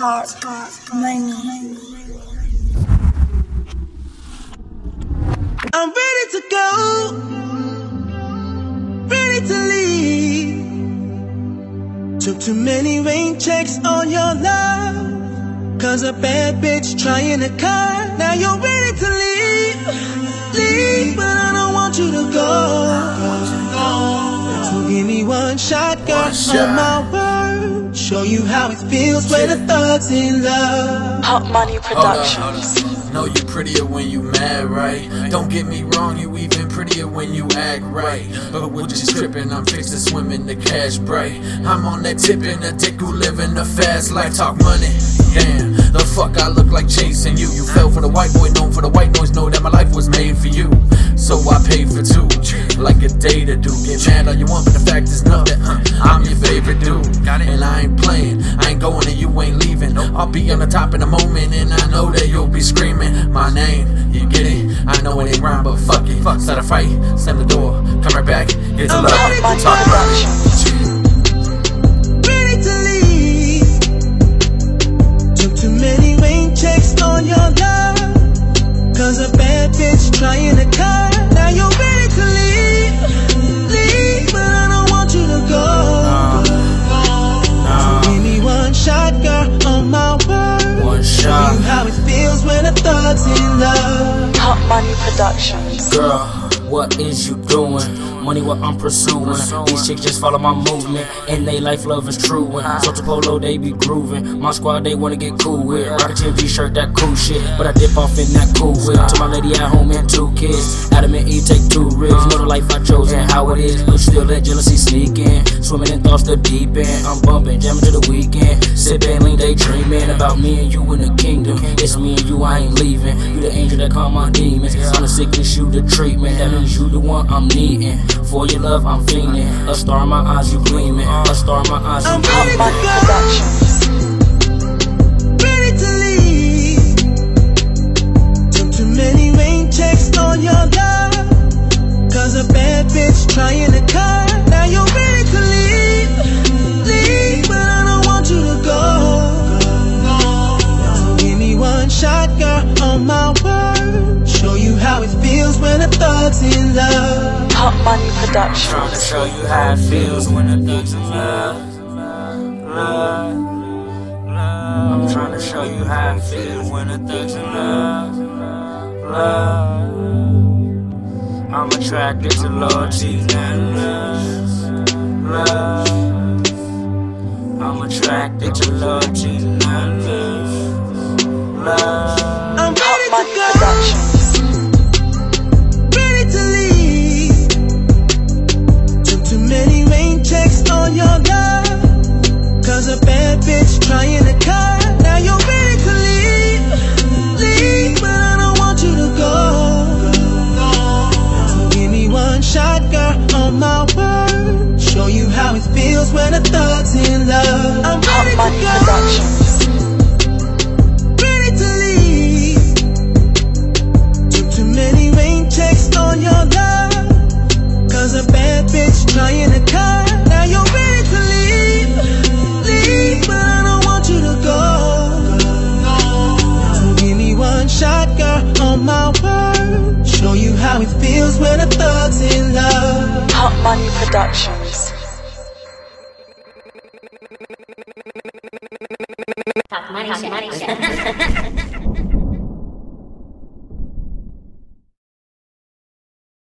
talk money. I'm ready to go, ready to leave. Took too many rain checks on your love. Cause a bad bitch trying to cut. Now you're ready to leave, leave, but I don't want you to go. So give me one shot, girl, One shot. on my word. Show you how it feels when a thug's in love. Hot Money Hold up, Productions. hold up. Know you prettier when you mad, right? Don't get me wrong, you even prettier when you act right. But we're just tripping, I'm fixed to swim in the cash bright. I'm on that tipping, a dick who living a fast life, talk money. Damn, the fuck I look like chasing you. You fell for the white boy, known for the white noise, know that my life was made for you. So I paid for two, like a data do. Get mad all you want, but the fact is nothing. Uh, I'm your favorite dude, and I ain't playing. I ain't going and you ain't leaving. I'll be on the top in a moment, and I know that you'll be screaming my name. You get it? I know it ain't rhyme, but fuck it. Start a fight, slam the door, come right back, get to love, Hot Money talk about it. Bad bitch trying to cut. Now you're ready to leave. Leave, but I don't want you to go. So give me one shot, girl, on my word. One Show shot. you how it feels when a thug's in love. Hot Money Productions. Girl, what is you doing? Money, what I'm pursuing. These chicks just follow my movement, and they life love is true. And Soto Polo, they be grooving. My squad, they wanna get cool with. Rock a TV shirt, that cool shit. But I dip off in that cool whip. To my lady at home and two kids. Adam and Eve take two ribs. Know the life I chose and how it is. But still let jealousy sneak in. Swimming in thoughts the deep end. I'm bumping, jamming to the Weeknd. Sipping, lean, daydreaming about me and you in the kingdom. It's me and you, I ain't leaving. You the angel that calm my demons. I'm the sickness, you the treatment. That means you the one I'm needing. For your love, I'm fiending. A star in my eyes, you gleaming. A star in my eyes, you I'm ready to go. Thug's in love. Hot Money Trying to show you how it feels when a thug's in love. Love. I'm trying to show you how it feels when a thug's in love. Love. I'm attracted to loyalty and love. Love. I'm attracted to loyalty and love. Love. I'm Hot ready Money to go. Feels when a thug's in love. Hot Money Productions. Talk money, shit.